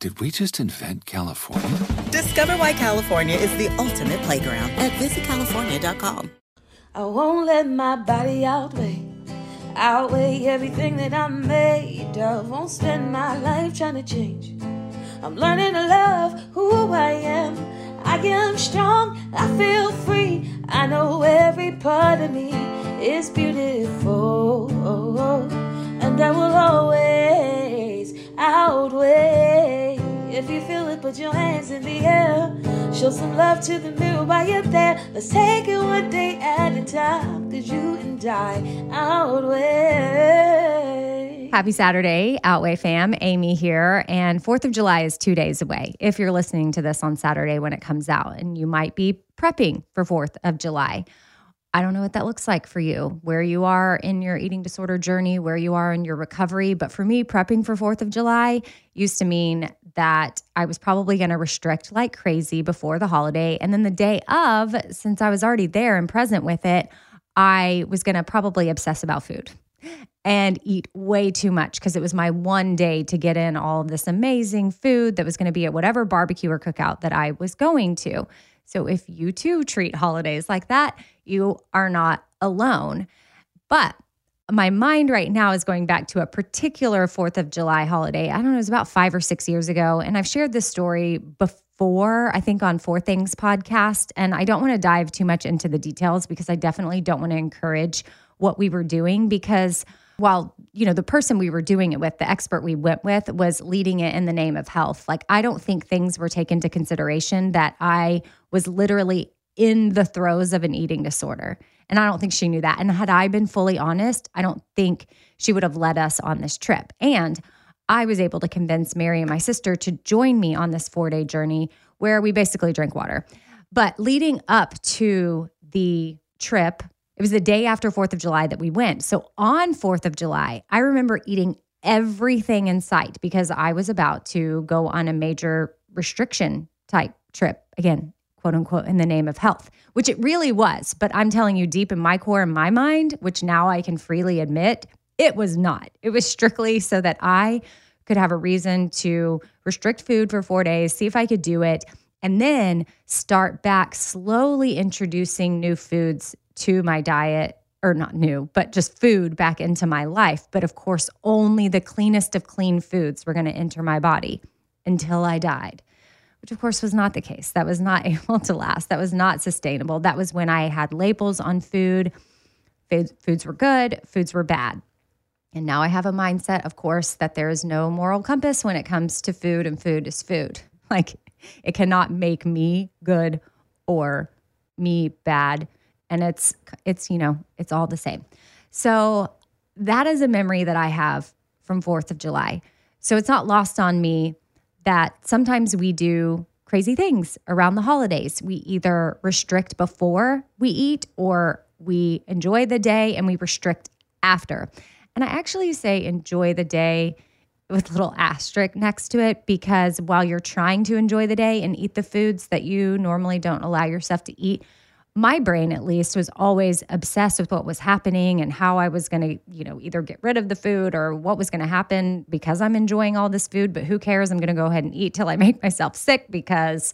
Did we just invent California? Discover why California is the ultimate playground at visitcalifornia.com. I won't let my body outweigh, outweigh everything that I'm made of. Won't spend my life trying to change. I'm learning to love who I am. I am strong, I feel free. I know every part of me is beautiful. And I will always outweigh. If you feel it, put your hands in the air. Show some love to the mirror while you're there. Let's take it one day at a time. Cause you and I outweigh. Happy Saturday, Outweigh fam. Amy here. And 4th of July is two days away if you're listening to this on Saturday when it comes out. And you might be prepping for 4th of July. I don't know what that looks like for you, where you are in your eating disorder journey, where you are in your recovery. But for me, prepping for 4th of July used to mean that I was probably going to restrict like crazy before the holiday. And then the day of, since I was already there and present with it, I was going to probably obsess about food and eat way too much because it was my one day to get in all of this amazing food that was going to be at whatever barbecue or cookout that I was going to. So if you too treat holidays like that, you are not alone. But my mind right now is going back to a particular 4th of July holiday. I don't know, it was about five or six years ago. And I've shared this story before, I think on Four Things podcast. And I don't want to dive too much into the details because I definitely don't want to encourage what we were doing because while you know the person we were doing it with the expert we went with was leading it in the name of health like i don't think things were taken into consideration that i was literally in the throes of an eating disorder and i don't think she knew that and had i been fully honest i don't think she would have led us on this trip and i was able to convince mary and my sister to join me on this four day journey where we basically drank water but leading up to the trip it was the day after 4th of July that we went. So on 4th of July, I remember eating everything in sight because I was about to go on a major restriction type trip. Again, quote unquote, in the name of health, which it really was. But I'm telling you, deep in my core, in my mind, which now I can freely admit, it was not. It was strictly so that I could have a reason to restrict food for four days, see if I could do it, and then start back slowly introducing new foods to my diet or not new, but just food back into my life. But of course, only the cleanest of clean foods were going to enter my body until I died, which of course was not the case. That was not able to last. That was not sustainable. That was when I had labels on food. Foods were good, foods were bad. And now I have a mindset, of course, that there is no moral compass when it comes to food, and food is food. Like it cannot make me good or me bad and it's it's you know it's all the same so that is a memory that i have from 4th of july so it's not lost on me that sometimes we do crazy things around the holidays. We either restrict before we eat or we enjoy the day and we restrict after. And i actually say enjoy the day with a little asterisk next to it because while you're trying to enjoy the day and eat the foods that you normally don't allow yourself to eat my brain at least was always obsessed with what was happening and how I was going to, you know, either get rid of the food or what was going to happen because I'm enjoying all this food, but who cares? I'm going to go ahead and eat till I make myself sick because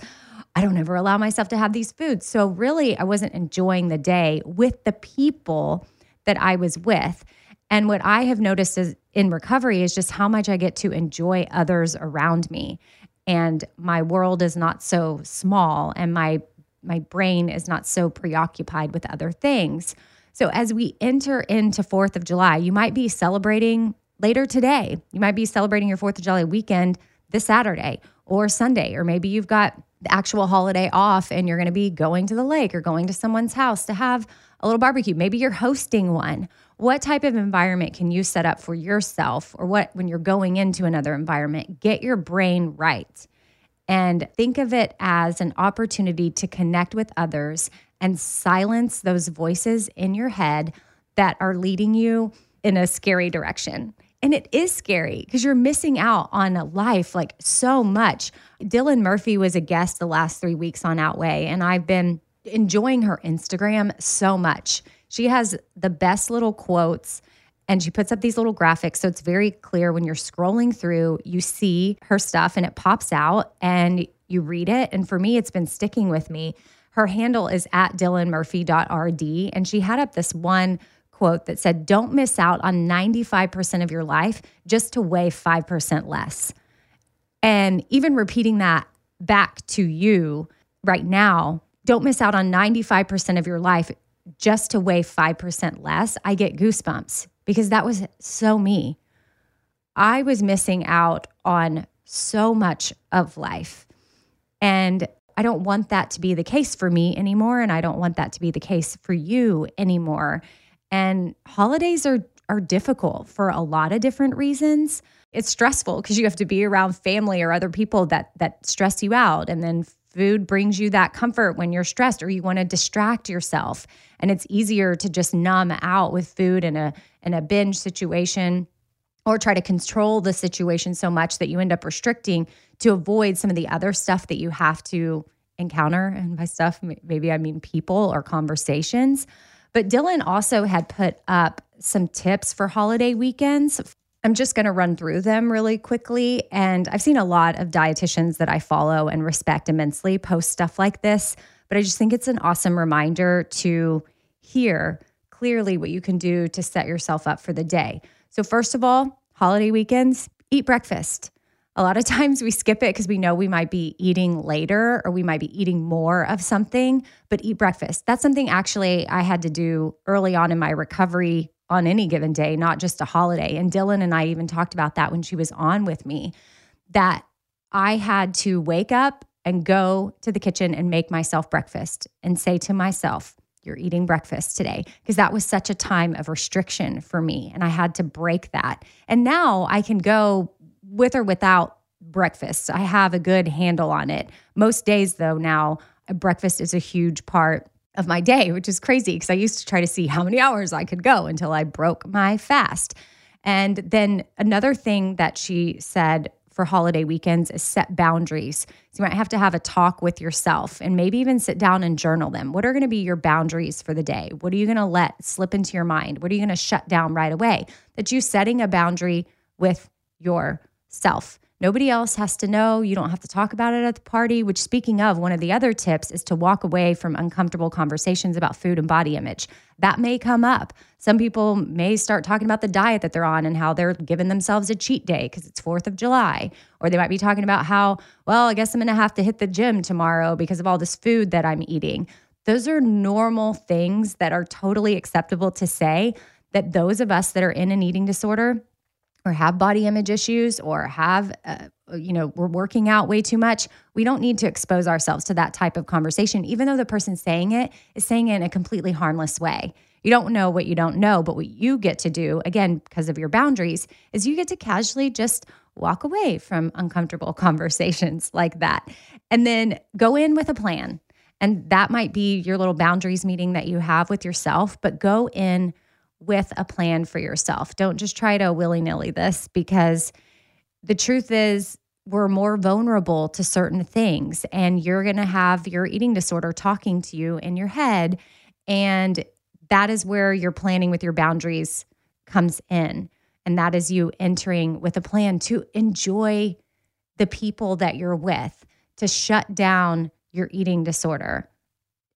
I don't ever allow myself to have these foods. So really, I wasn't enjoying the day with the people that I was with. And what I have noticed is in recovery is just how much I get to enjoy others around me. And my world is not so small and my my brain is not so preoccupied with other things. So as we enter into 4th of July, you might be celebrating later today. You might be celebrating your 4th of July weekend this Saturday or Sunday, or maybe you've got the actual holiday off and you're going to be going to the lake or going to someone's house to have a little barbecue. Maybe you're hosting one. What type of environment can you set up for yourself or what when you're going into another environment? Get your brain right and think of it as an opportunity to connect with others and silence those voices in your head that are leading you in a scary direction. And it is scary because you're missing out on life like so much. Dylan Murphy was a guest the last three weeks on Outweigh, and I've been enjoying her Instagram so much. She has the best little quotes and she puts up these little graphics. So it's very clear when you're scrolling through, you see her stuff and it pops out and you read it. And for me, it's been sticking with me. Her handle is at dylanmurphy.rd. And she had up this one quote that said, Don't miss out on 95% of your life just to weigh 5% less. And even repeating that back to you right now, don't miss out on 95% of your life just to weigh 5% less. I get goosebumps because that was so me. I was missing out on so much of life. And I don't want that to be the case for me anymore. And I don't want that to be the case for you anymore. And holidays are, are difficult for a lot of different reasons. It's stressful because you have to be around family or other people that that stress you out. And then food brings you that comfort when you're stressed or you want to distract yourself. And it's easier to just numb out with food in a in a binge situation or try to control the situation so much that you end up restricting to avoid some of the other stuff that you have to encounter. And by stuff, maybe I mean people or conversations. But Dylan also had put up some tips for holiday weekends. I'm just going to run through them really quickly. And I've seen a lot of dietitians that I follow and respect immensely post stuff like this. But I just think it's an awesome reminder to hear clearly what you can do to set yourself up for the day. So, first of all, holiday weekends, eat breakfast. A lot of times we skip it because we know we might be eating later or we might be eating more of something, but eat breakfast. That's something actually I had to do early on in my recovery on any given day, not just a holiday. And Dylan and I even talked about that when she was on with me that I had to wake up and go to the kitchen and make myself breakfast and say to myself, you're eating breakfast today because that was such a time of restriction for me and I had to break that. And now I can go with or without breakfast. I have a good handle on it. Most days though now breakfast is a huge part of my day, which is crazy because I used to try to see how many hours I could go until I broke my fast. And then another thing that she said for holiday weekends is set boundaries. So you might have to have a talk with yourself and maybe even sit down and journal them. What are going to be your boundaries for the day? What are you going to let slip into your mind? What are you going to shut down right away? That you setting a boundary with yourself. Nobody else has to know. You don't have to talk about it at the party, which, speaking of, one of the other tips is to walk away from uncomfortable conversations about food and body image. That may come up. Some people may start talking about the diet that they're on and how they're giving themselves a cheat day because it's 4th of July. Or they might be talking about how, well, I guess I'm going to have to hit the gym tomorrow because of all this food that I'm eating. Those are normal things that are totally acceptable to say that those of us that are in an eating disorder or have body image issues or have uh, you know we're working out way too much we don't need to expose ourselves to that type of conversation even though the person saying it is saying it in a completely harmless way. You don't know what you don't know but what you get to do again because of your boundaries is you get to casually just walk away from uncomfortable conversations like that. And then go in with a plan. And that might be your little boundaries meeting that you have with yourself but go in with a plan for yourself. Don't just try to willy nilly this because the truth is, we're more vulnerable to certain things, and you're going to have your eating disorder talking to you in your head. And that is where your planning with your boundaries comes in. And that is you entering with a plan to enjoy the people that you're with, to shut down your eating disorder.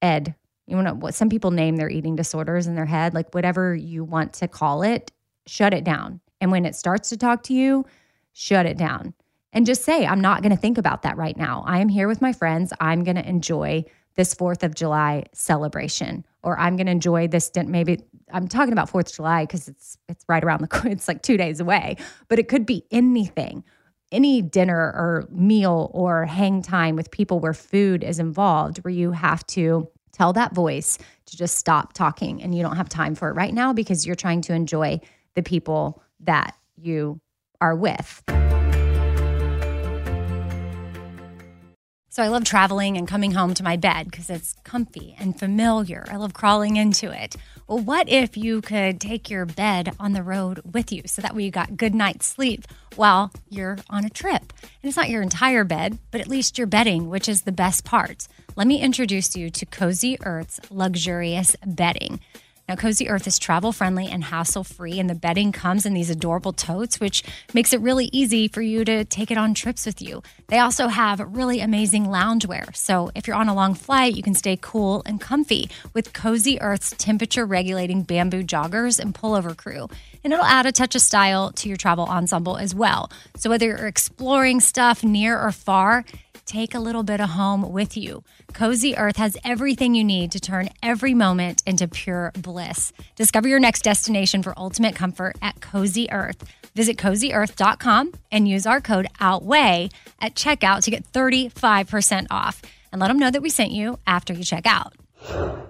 Ed, you to what some people name their eating disorders in their head like whatever you want to call it shut it down. And when it starts to talk to you shut it down. And just say i'm not going to think about that right now. I am here with my friends. I'm going to enjoy this 4th of july celebration or i'm going to enjoy this maybe i'm talking about 4th of july because it's it's right around the it's like 2 days away but it could be anything. Any dinner or meal or hang time with people where food is involved where you have to tell that voice to just stop talking and you don't have time for it right now because you're trying to enjoy the people that you are with. So I love traveling and coming home to my bed because it's comfy and familiar. I love crawling into it. Well, what if you could take your bed on the road with you so that way you got good night's sleep while you're on a trip? And it's not your entire bed, but at least your bedding, which is the best part. Let me introduce you to Cozy Earth's luxurious bedding. Now, Cozy Earth is travel friendly and hassle free, and the bedding comes in these adorable totes, which makes it really easy for you to take it on trips with you. They also have really amazing loungewear. So, if you're on a long flight, you can stay cool and comfy with Cozy Earth's temperature regulating bamboo joggers and pullover crew. And it'll add a touch of style to your travel ensemble as well. So, whether you're exploring stuff near or far, take a little bit of home with you. Cozy Earth has everything you need to turn every moment into pure bliss. Discover your next destination for ultimate comfort at Cozy Earth. Visit cozyearth.com and use our code OUTWEIGH at checkout to get 35% off. And let them know that we sent you after you check out.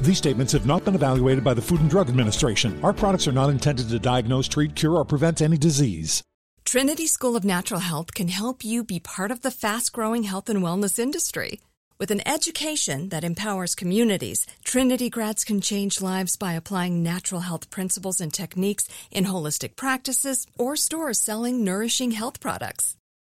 These statements have not been evaluated by the Food and Drug Administration. Our products are not intended to diagnose, treat, cure, or prevent any disease. Trinity School of Natural Health can help you be part of the fast growing health and wellness industry. With an education that empowers communities, Trinity grads can change lives by applying natural health principles and techniques in holistic practices or stores selling nourishing health products.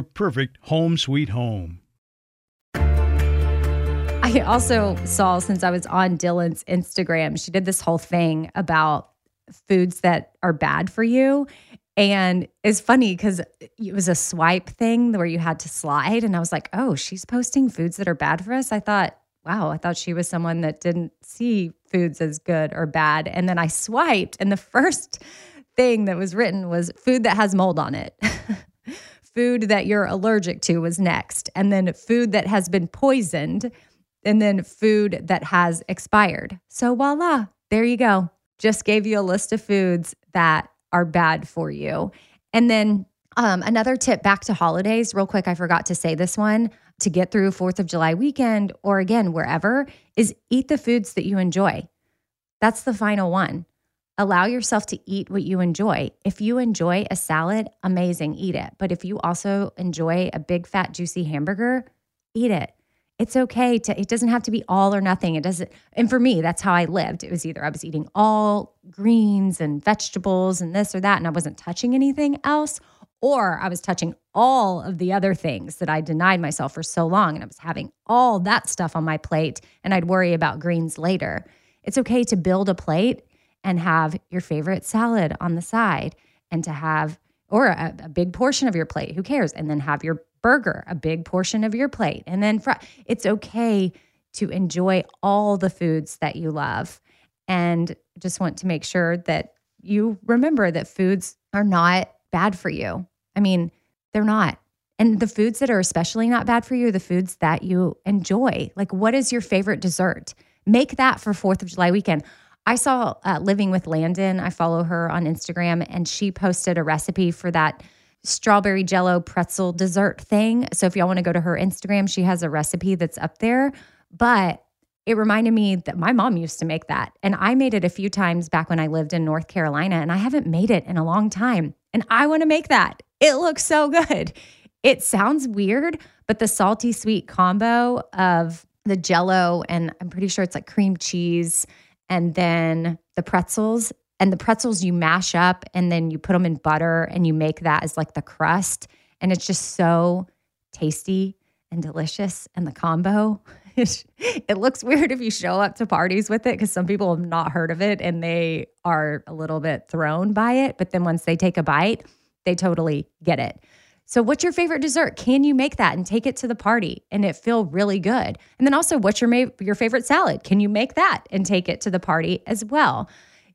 perfect home sweet home. I also saw since I was on Dylan's Instagram, she did this whole thing about foods that are bad for you. And it's funny because it was a swipe thing where you had to slide. And I was like, oh, she's posting foods that are bad for us. I thought, wow, I thought she was someone that didn't see foods as good or bad. And then I swiped, and the first thing that was written was food that has mold on it. food that you're allergic to was next, and then food that has been poisoned, and then food that has expired. So, voila, there you go. Just gave you a list of foods that are bad for you. And then um, another tip back to holidays, real quick, I forgot to say this one to get through 4th of July weekend or again, wherever, is eat the foods that you enjoy. That's the final one. Allow yourself to eat what you enjoy. If you enjoy a salad, amazing, eat it. But if you also enjoy a big, fat, juicy hamburger, eat it. It's okay to, it doesn't have to be all or nothing. It doesn't, and for me, that's how I lived. It was either I was eating all greens and vegetables and this or that, and I wasn't touching anything else, or I was touching all of the other things that I denied myself for so long. And I was having all that stuff on my plate, and I'd worry about greens later. It's okay to build a plate and have your favorite salad on the side and to have, or a, a big portion of your plate, who cares? And then have your burger, a big portion of your plate. And then fr- it's okay to enjoy all the foods that you love. And just want to make sure that you remember that foods are not bad for you. I mean, they're not. And the foods that are especially not bad for you are the foods that you enjoy. Like, what is your favorite dessert? Make that for 4th of July weekend. I saw uh, Living with Landyn. I follow her on Instagram, and she posted a recipe for that strawberry jello pretzel dessert thing. So if y'all want to go to her Instagram, she has a recipe that's up there. But it reminded me that my mom used to make that. And I made it a few times back when I lived in North Carolina, and I haven't made it in a long time. And I want to make that. It looks so good. It sounds weird, but the salty sweet combo of the jello and I'm pretty sure it's like cream cheese and then the pretzels and the pretzels you mash up and then you put them in butter and you make that as like the crust and it's just so tasty and delicious and the combo it looks weird if you show up to parties with it because some people have not heard of it and they are a little bit thrown by it but then once they take a bite they totally get it so, what's your favorite dessert? Can you make that and take it to the party and it feel really good? And then also, what's your your favorite salad? Can you make that and take it to the party as well?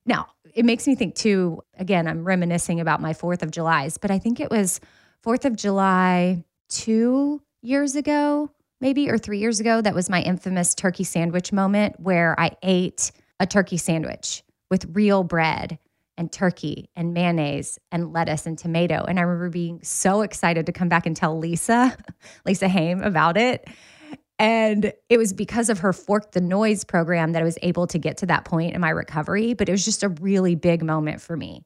Now, it makes me think too. Again, I'm reminiscing about my Fourth of July's, but I think it was Fourth of July two years ago, maybe or three years ago. That was my infamous turkey sandwich moment where I ate a turkey sandwich with real bread and turkey and mayonnaise and lettuce and tomato. And I remember being so excited to come back and tell Lisa, Lisa Hayim, about it. And it was because of her Fork the Noise program that I was able to get to that point in my recovery. But it was just a really big moment for me.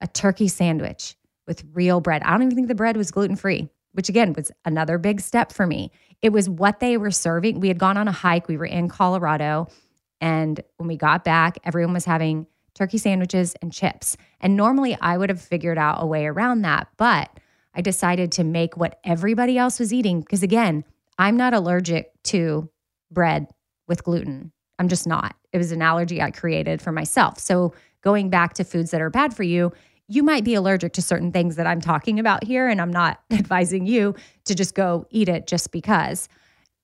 A turkey sandwich with real bread. I don't even think the bread was gluten free, which again was another big step for me. It was what they were serving. We had gone on a hike, we were in Colorado. And when we got back, everyone was having turkey sandwiches, and chips. And normally I would have figured out a way around that, but I decided to make what everybody else was eating because, again, I'm not allergic to bread with gluten. I'm just not. It was an allergy I created for myself. So, going back to foods that are bad for you, you might be allergic to certain things that I'm talking about here. And I'm not advising you to just go eat it just because.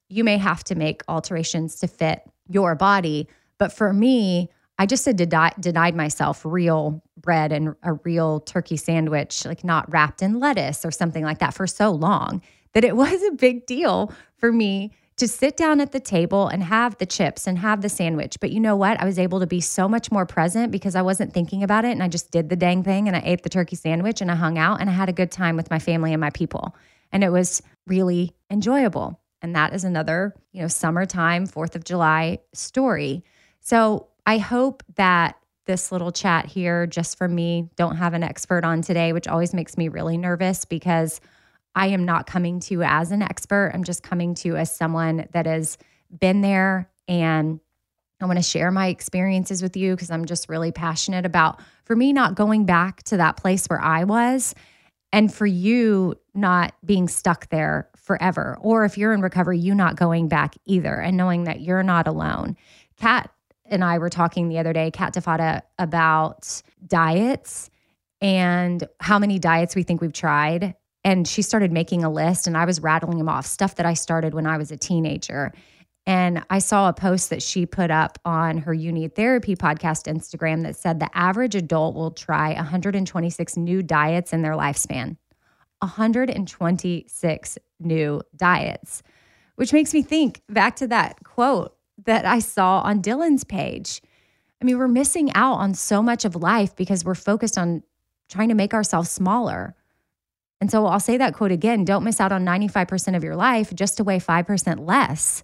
You may have to make alterations to fit your body. But for me, I just had deni- denied myself real bread and a real turkey sandwich, like not wrapped in lettuce or something like that for so long that it was a big deal for me to sit down at the table and have the chips and have the sandwich. But you know what? I was able to be so much more present because I wasn't thinking about it and I just did the dang thing and I ate the turkey sandwich and I hung out and I had a good time with my family and my people. And it was really enjoyable. And that is another, you know, summertime, 4th of July story. So I hope that this little chat here, just for me, don't have an expert on today, which always makes me really nervous because I am not coming to you as an expert. I'm just coming to you as someone that has been there and I want to share my experiences with you because I'm just really passionate about, for me, not going back to that place where I was, and for you not being stuck there forever. Or if you're in recovery, you not going back either, and knowing that you're not alone. Kat and I were talking the other day, Kat Defada, about diets and how many diets we think we've tried. And she started making a list, and I was rattling them off stuff that I started when I was a teenager. And I saw a post that she put up on her You Therapy podcast Instagram that said the average adult will try 126 new diets in their lifespan. 126 new diets, which makes me think back to that quote that I saw on Dylan's page. I mean, we're missing out on so much of life because we're focused on trying to make ourselves smaller. And so I'll say that quote again don't miss out on 95% of your life just to weigh 5% less.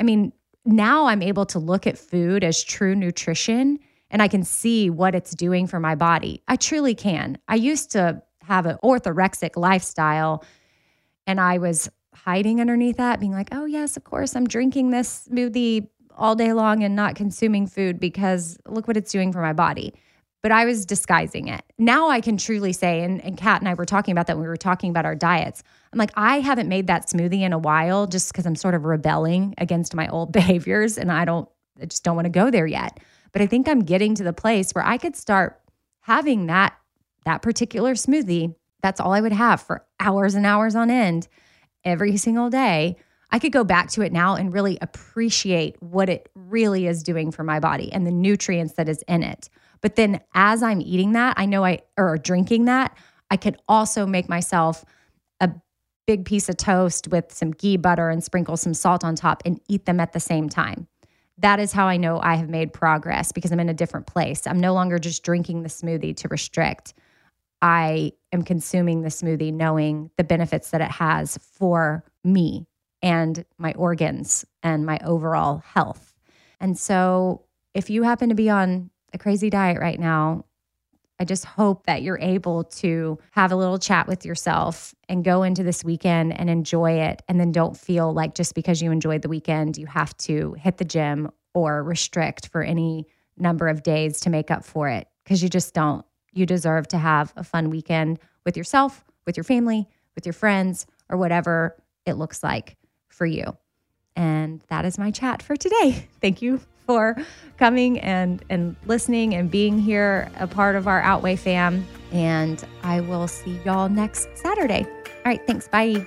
I mean, now I'm able to look at food as true nutrition and I can see what it's doing for my body. I truly can. I used to have an orthorexic lifestyle and I was hiding underneath that, being like, oh, yes, of course, I'm drinking this smoothie all day long and not consuming food because look what it's doing for my body. But I was disguising it. Now I can truly say, and, and Kat and I were talking about that when we were talking about our diets. I'm like, I haven't made that smoothie in a while just because I'm sort of rebelling against my old behaviors and I don't, I just don't want to go there yet. But I think I'm getting to the place where I could start having that that particular smoothie. That's all I would have for hours and hours on end every single day. I could go back to it now and really appreciate what it really is doing for my body and the nutrients that is in it. But then as I'm eating that, I know I or drinking that, I could also make myself a big piece of toast with some ghee butter and sprinkle some salt on top and eat them at the same time. That is how I know I have made progress because I'm in a different place. I'm no longer just drinking the smoothie to restrict. I am consuming the smoothie knowing the benefits that it has for me and my organs and my overall health. And so, if you happen to be on a crazy diet right now, I just hope that you're able to have a little chat with yourself and go into this weekend and enjoy it. And then don't feel like just because you enjoyed the weekend, you have to hit the gym or restrict for any number of days to make up for it because you just don't. You deserve to have a fun weekend with yourself, with your family, with your friends, or whatever it looks like for you. And that is my chat for today. Thank you for coming and and listening and being here a part of our Outweigh fam and I will see y'all next Saturday. All right, thanks. Bye.